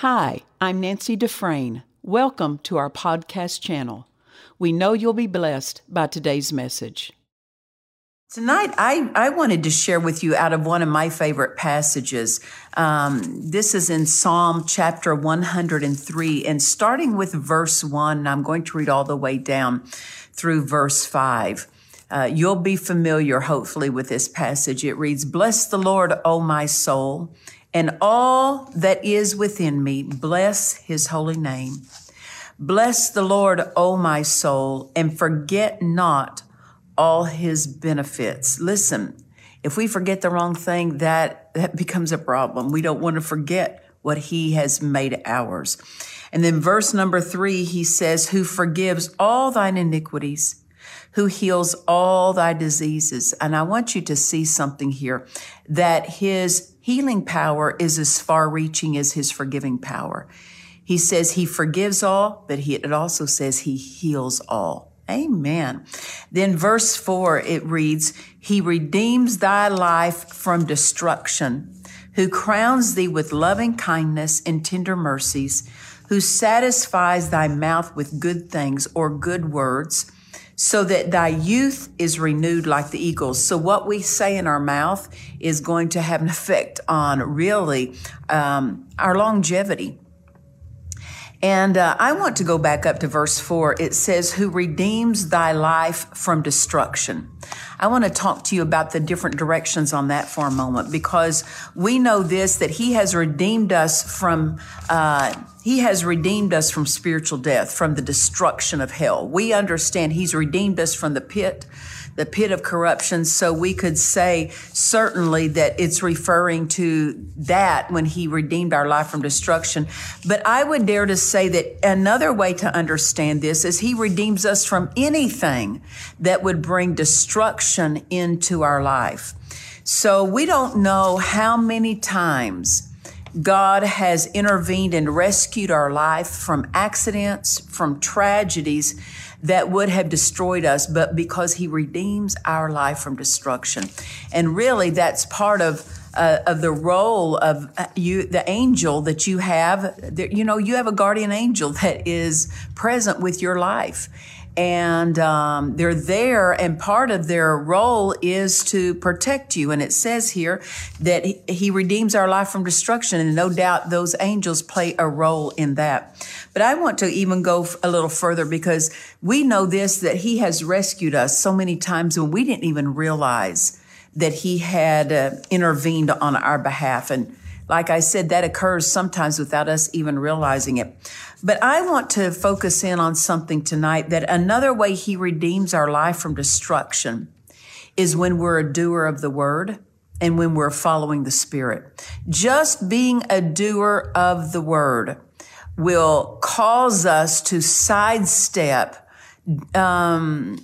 Hi, I'm Nancy Dufresne. Welcome to our podcast channel. We know you'll be blessed by today's message. Tonight, I, I wanted to share with you out of one of my favorite passages. Um, this is in Psalm chapter 103, and starting with verse 1, I'm going to read all the way down through verse 5. Uh, you'll be familiar, hopefully, with this passage. It reads, Bless the Lord, O my soul and all that is within me, bless his holy name. Bless the Lord, O my soul, and forget not all his benefits. Listen, if we forget the wrong thing, that, that becomes a problem. We don't want to forget what he has made ours. And then verse number three, he says, who forgives all thine iniquities, who heals all thy diseases. And I want you to see something here that his healing power is as far reaching as his forgiving power. He says he forgives all, but he, it also says he heals all. Amen. Then verse four, it reads, He redeems thy life from destruction, who crowns thee with loving kindness and tender mercies, who satisfies thy mouth with good things or good words, so that thy youth is renewed like the eagles. So what we say in our mouth is going to have an effect on really um, our longevity. And uh, I want to go back up to verse four. It says, who redeems thy life from destruction. I want to talk to you about the different directions on that for a moment because we know this, that he has redeemed us from, uh, he has redeemed us from spiritual death, from the destruction of hell. We understand he's redeemed us from the pit the pit of corruption. So we could say certainly that it's referring to that when he redeemed our life from destruction. But I would dare to say that another way to understand this is he redeems us from anything that would bring destruction into our life. So we don't know how many times God has intervened and rescued our life from accidents, from tragedies that would have destroyed us, but because he redeems our life from destruction. And really, that's part of uh, of the role of uh, you, the angel that you have. You know, you have a guardian angel that is present with your life and um, they're there and part of their role is to protect you. And it says here that he, redeems our life from destruction and no doubt those angels play a role in that. But i want to even go a little further because we know this that he has rescued us so many times when we didn't even realize that he had uh, intervened on our behalf. And like I said, that occurs sometimes without us even realizing it. But I want to focus in on something tonight that another way he redeems our life from destruction is when we're a doer of the word and when we're following the spirit. Just being a doer of the word will cause us to sidestep um,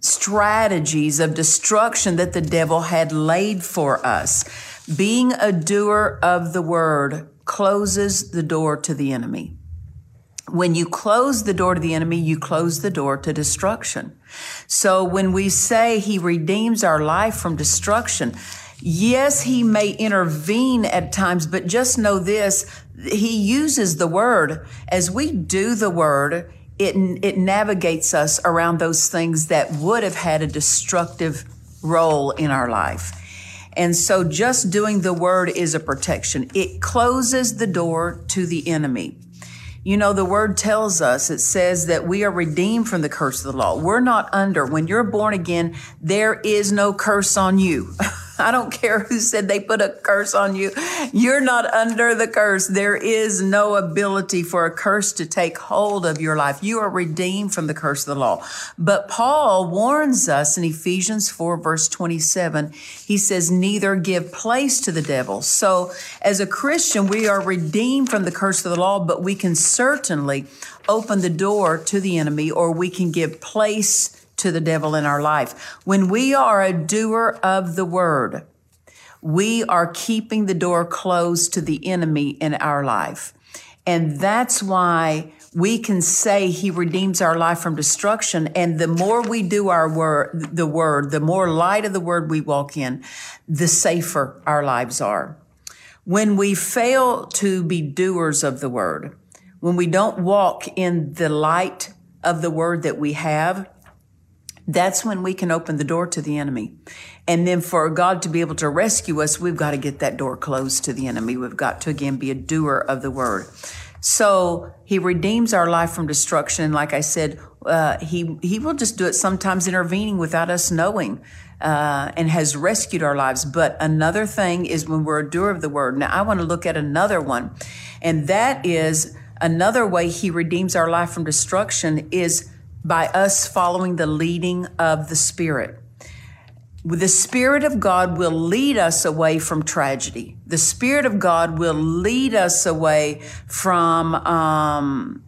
strategies of destruction that the devil had laid for us. Being a doer of the word closes the door to the enemy. When you close the door to the enemy, you close the door to destruction. So when we say he redeems our life from destruction, yes, he may intervene at times, but just know this, he uses the word. As we do the word, it, it navigates us around those things that would have had a destructive role in our life. And so just doing the word is a protection. It closes the door to the enemy. You know, the word tells us, it says that we are redeemed from the curse of the law. We're not under. When you're born again, there is no curse on you. I don't care who said they put a curse on you. You're not under the curse. There is no ability for a curse to take hold of your life. You are redeemed from the curse of the law. But Paul warns us in Ephesians 4 verse 27. He says, neither give place to the devil. So as a Christian, we are redeemed from the curse of the law, but we can certainly open the door to the enemy or we can give place to the devil in our life. When we are a doer of the word, we are keeping the door closed to the enemy in our life. And that's why we can say he redeems our life from destruction. And the more we do our word, the word, the more light of the word we walk in, the safer our lives are. When we fail to be doers of the word, when we don't walk in the light of the word that we have, that's when we can open the door to the enemy. And then for God to be able to rescue us, we've got to get that door closed to the enemy. We've got to again be a doer of the word. So he redeems our life from destruction. Like I said, uh, he, he will just do it sometimes intervening without us knowing. Uh, and has rescued our lives. But another thing is when we're a doer of the word. Now, I want to look at another one, and that is another way he redeems our life from destruction is by us following the leading of the Spirit. The Spirit of God will lead us away from tragedy. The Spirit of God will lead us away from, um,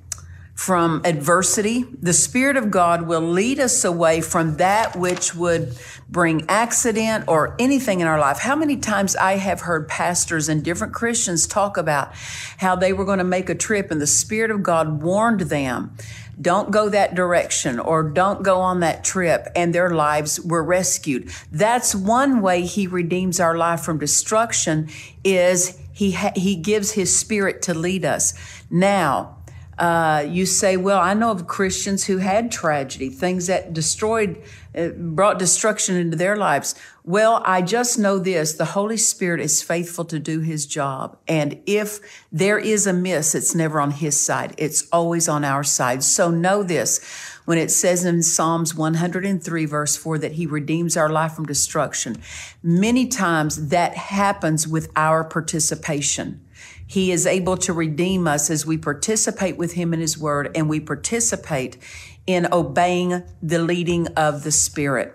from adversity. The Spirit of God will lead us away from that which would bring accident or anything in our life. How many times I have heard pastors and different Christians talk about how they were going to make a trip and the Spirit of God warned them don't go that direction or don't go on that trip and their lives were rescued. That's one way he redeems our life from destruction is he, ha- he gives his spirit to lead us. Now, uh, you say, well, I know of Christians who had tragedy, things that destroyed, uh, brought destruction into their lives. Well, I just know this. The Holy Spirit is faithful to do his job. And if there is a miss, it's never on his side. It's always on our side. So know this. When it says in Psalms 103 verse 4 that he redeems our life from destruction, many times that happens with our participation. He is able to redeem us as we participate with Him in His Word and we participate in obeying the leading of the Spirit.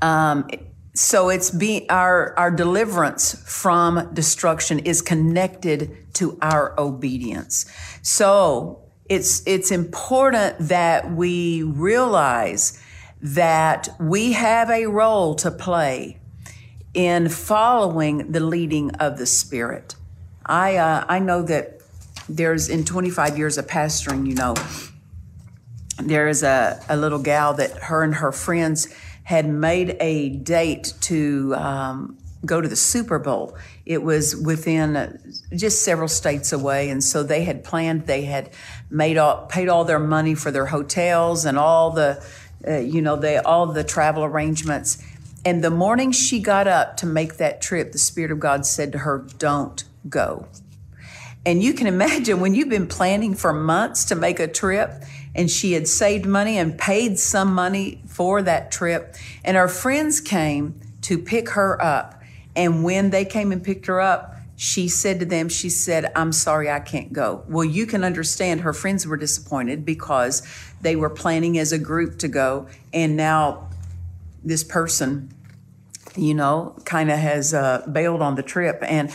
Um, so it's be our our deliverance from destruction is connected to our obedience. So it's it's important that we realize that we have a role to play in following the leading of the Spirit. I uh, I know that there's in 25 years of pastoring, you know, there is a, a little gal that her and her friends had made a date to um, go to the Super Bowl. It was within uh, just several states away, and so they had planned. They had made all paid all their money for their hotels and all the, uh, you know, they all the travel arrangements. And the morning she got up to make that trip, the Spirit of God said to her, "Don't go. And you can imagine when you've been planning for months to make a trip and she had saved money and paid some money for that trip. And her friends came to pick her up. And when they came and picked her up, she said to them, She said, I'm sorry, I can't go. Well, you can understand her friends were disappointed because they were planning as a group to go. And now this person you know, kind of has uh, bailed on the trip. And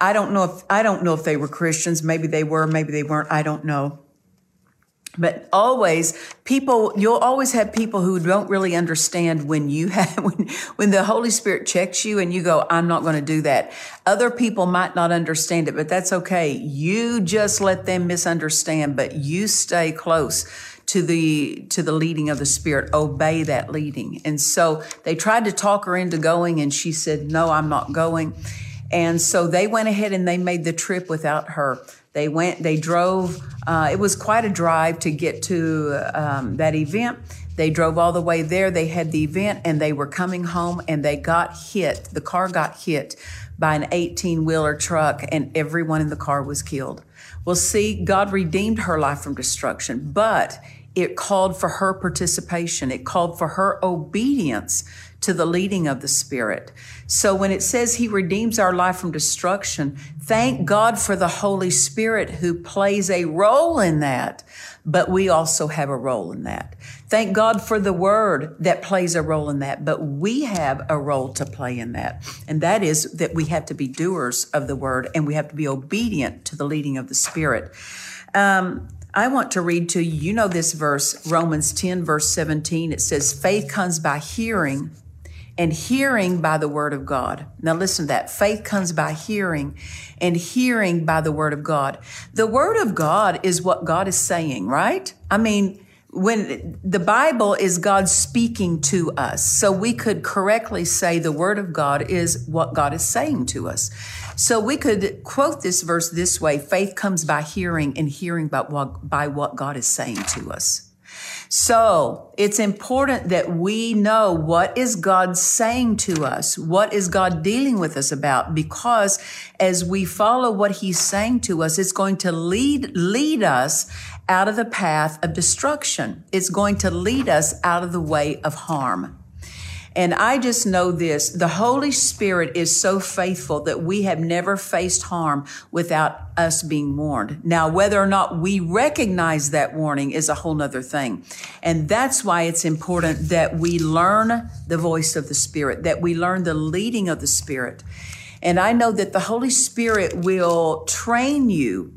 I don't know if I don't know if they were Christians. Maybe they were. Maybe they weren't. I don't know. But always, people, you'll always have people who don't really understand when you have, when, when the Holy Spirit checks you and you go, I'm not going to do that. Other people might not understand it, but that's okay. You just let them misunderstand, but you stay close to the to the leading of the spirit. Obey that leading. And so they tried to talk her into going and she said no i'm not going. And so they went ahead and they made the trip without her. They went they drove uh, it was quite a drive to get to um, that event. They drove all the way there. They had the event and they were coming home and they got hit. The car got hit by an 18 wheeler truck and everyone in the car was killed well see god redeemed her life from destruction but it called for her participation. It called for her obedience to the leading of the Spirit. So when it says He redeems our life from destruction, thank God for the Holy Spirit who plays a role in that. But we also have a role in that. Thank God for the Word that plays a role in that. But we have a role to play in that. And that is that we have to be doers of the Word and we have to be obedient to the leading of the Spirit. Um, I want to read to you, you know this verse, Romans 10, verse 17. It says, faith comes by hearing, and hearing by the word of God. Now listen to that. Faith comes by hearing, and hearing by the word of God. The word of God is what God is saying, right? I mean, when the Bible is God speaking to us, so we could correctly say the Word of God is what God is saying to us. So we could quote this verse this way faith comes by hearing, and hearing by what, by what God is saying to us. So it's important that we know what is God saying to us? What is God dealing with us about? Because as we follow what he's saying to us, it's going to lead, lead us out of the path of destruction. It's going to lead us out of the way of harm. And I just know this the Holy Spirit is so faithful that we have never faced harm without us being warned. Now, whether or not we recognize that warning is a whole nother thing. And that's why it's important that we learn the voice of the Spirit, that we learn the leading of the Spirit. And I know that the Holy Spirit will train you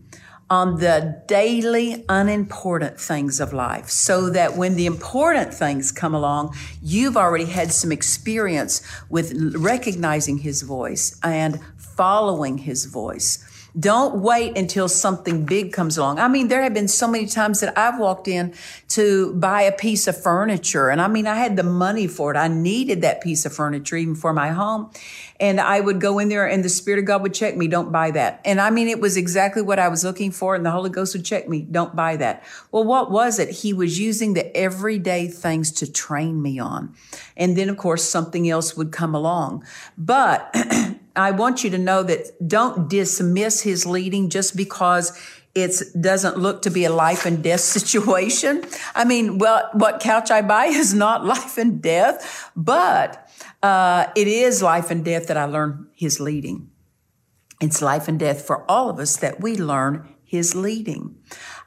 on the daily unimportant things of life so that when the important things come along, you've already had some experience with recognizing his voice and following his voice. Don't wait until something big comes along. I mean, there have been so many times that I've walked in to buy a piece of furniture. And I mean, I had the money for it. I needed that piece of furniture even for my home. And I would go in there and the Spirit of God would check me, don't buy that. And I mean, it was exactly what I was looking for. And the Holy Ghost would check me, don't buy that. Well, what was it? He was using the everyday things to train me on. And then, of course, something else would come along. But I want you to know that don't dismiss his leading just because it doesn't look to be a life and death situation. I mean, well, what couch I buy is not life and death, but uh, it is life and death that I learn his leading. It's life and death for all of us that we learn his leading.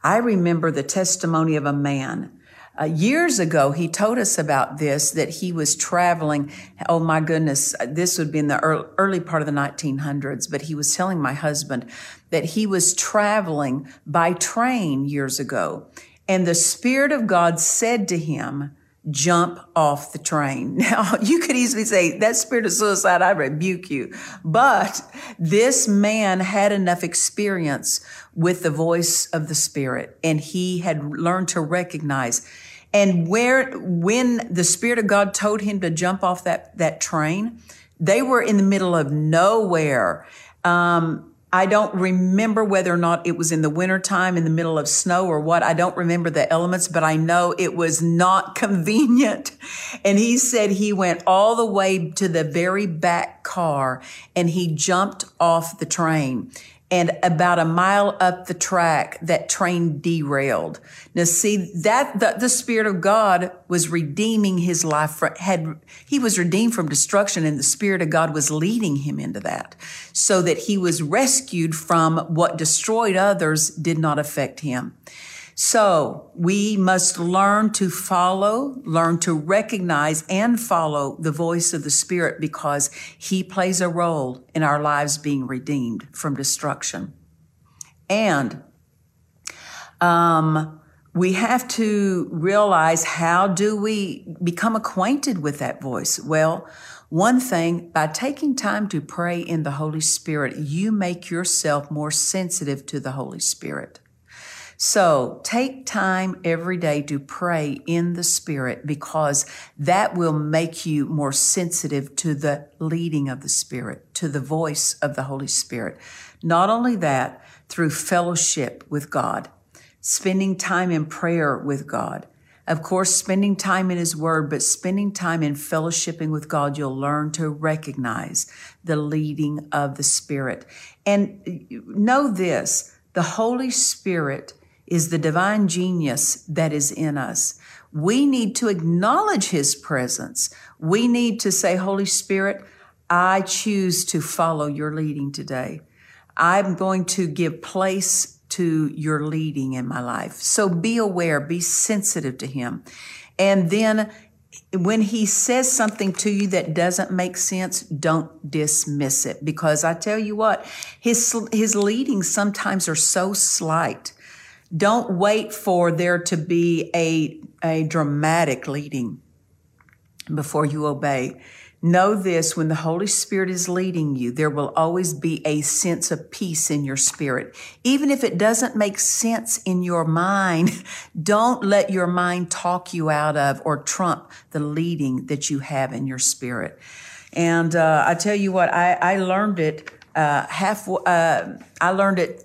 I remember the testimony of a man uh, years ago, he told us about this that he was traveling. Oh my goodness, this would be in the early part of the 1900s, but he was telling my husband that he was traveling by train years ago. And the Spirit of God said to him, jump off the train. Now, you could easily say, that spirit of suicide, I rebuke you. But this man had enough experience with the voice of the Spirit, and he had learned to recognize and where, when the Spirit of God told him to jump off that, that train, they were in the middle of nowhere. Um, I don't remember whether or not it was in the wintertime in the middle of snow or what. I don't remember the elements, but I know it was not convenient. And he said he went all the way to the very back car and he jumped off the train and about a mile up the track, that train derailed. Now, see that the, the Spirit of God was redeeming his life. For, had he was redeemed from destruction, and the Spirit of God was leading him into that, so that he was rescued from what destroyed others did not affect him. So we must learn to follow, learn to recognize and follow the voice of the Spirit because He plays a role in our lives being redeemed from destruction. And um, we have to realize how do we become acquainted with that voice? Well, one thing, by taking time to pray in the Holy Spirit, you make yourself more sensitive to the Holy Spirit. So take time every day to pray in the Spirit because that will make you more sensitive to the leading of the Spirit, to the voice of the Holy Spirit. Not only that, through fellowship with God, spending time in prayer with God. Of course, spending time in His Word, but spending time in fellowshipping with God, you'll learn to recognize the leading of the Spirit. And know this the Holy Spirit is the divine genius that is in us. We need to acknowledge his presence. We need to say, Holy Spirit, I choose to follow your leading today. I'm going to give place to your leading in my life. So be aware, be sensitive to him. And then when he says something to you that doesn't make sense, don't dismiss it because I tell you what, his his leadings sometimes are so slight don't wait for there to be a, a dramatic leading before you obey. Know this when the Holy Spirit is leading you, there will always be a sense of peace in your spirit. Even if it doesn't make sense in your mind, don't let your mind talk you out of or trump the leading that you have in your spirit. And uh, I tell you what, I, I learned it uh, half. Uh, I learned it.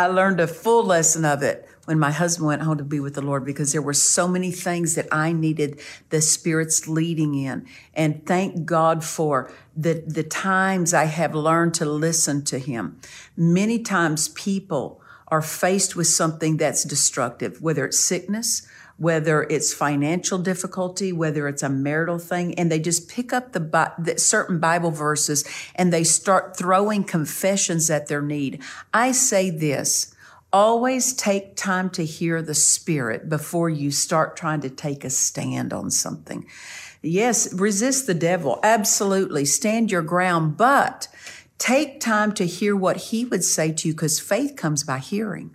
I learned a full lesson of it when my husband went home to be with the Lord because there were so many things that I needed the Spirit's leading in. And thank God for the, the times I have learned to listen to Him. Many times people are faced with something that's destructive, whether it's sickness, whether it's financial difficulty, whether it's a marital thing, and they just pick up the, the, certain Bible verses and they start throwing confessions at their need. I say this Always take time to hear the Spirit before you start trying to take a stand on something. Yes, resist the devil. Absolutely. Stand your ground, but take time to hear what he would say to you because faith comes by hearing.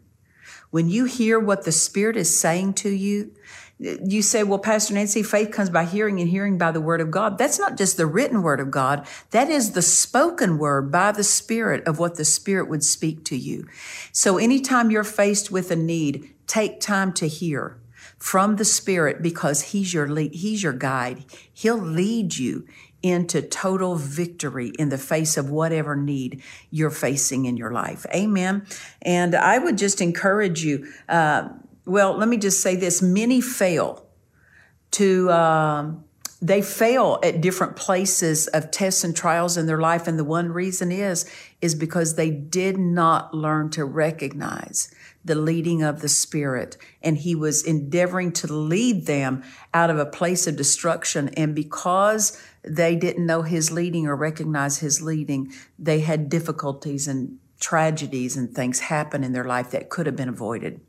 When you hear what the Spirit is saying to you, you say, well, Pastor Nancy, faith comes by hearing and hearing by the word of God. That's not just the written word of God. That is the spoken word by the Spirit of what the Spirit would speak to you. So anytime you're faced with a need, take time to hear from the Spirit because He's your lead, He's your guide. He'll lead you into total victory in the face of whatever need you're facing in your life. Amen. And I would just encourage you, uh, well, let me just say this many fail to, um, they fail at different places of tests and trials in their life. And the one reason is, is because they did not learn to recognize the leading of the Spirit. And He was endeavoring to lead them out of a place of destruction. And because they didn't know His leading or recognize His leading, they had difficulties and tragedies and things happen in their life that could have been avoided.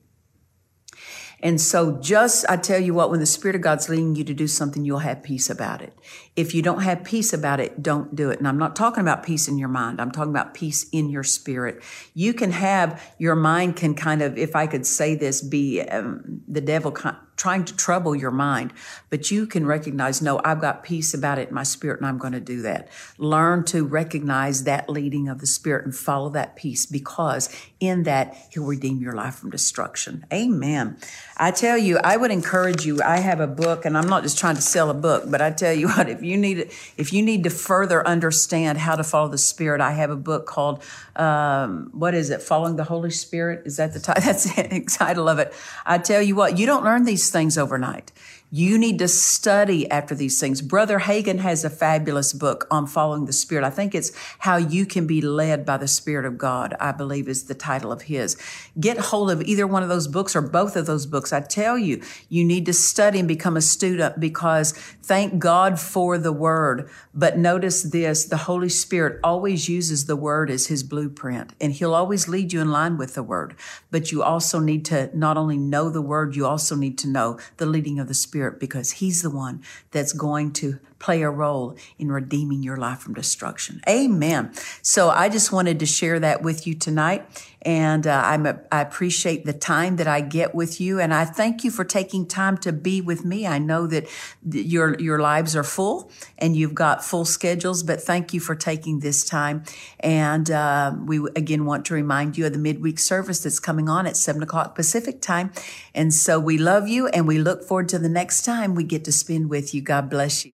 And so just, I tell you what, when the Spirit of God's leading you to do something, you'll have peace about it. If you don't have peace about it, don't do it. And I'm not talking about peace in your mind. I'm talking about peace in your spirit. You can have, your mind can kind of, if I could say this, be um, the devil trying to trouble your mind, but you can recognize, no, I've got peace about it in my spirit and I'm going to do that. Learn to recognize that leading of the spirit and follow that peace because in that he'll redeem your life from destruction. Amen. I tell you, I would encourage you. I have a book and I'm not just trying to sell a book, but I tell you what, if you need, if you need to further understand how to follow the spirit, I have a book called, um, what is it? Following the Holy Spirit. Is that the title? That's the title of it. I tell you what, you don't learn these these things overnight. You need to study after these things. Brother Hagin has a fabulous book on following the Spirit. I think it's How You Can Be Led by the Spirit of God, I believe is the title of his. Get hold of either one of those books or both of those books. I tell you, you need to study and become a student because thank God for the Word. But notice this, the Holy Spirit always uses the Word as his blueprint and he'll always lead you in line with the Word. But you also need to not only know the Word, you also need to know the leading of the Spirit Spirit because He's the one that's going to play a role in redeeming your life from destruction. Amen. So I just wanted to share that with you tonight. And uh, I'm a, I appreciate the time that I get with you. And I thank you for taking time to be with me. I know that your, your lives are full and you've got full schedules, but thank you for taking this time. And uh, we again want to remind you of the midweek service that's coming on at seven o'clock Pacific time. And so we love you and we look forward to the next time we get to spend with you. God bless you.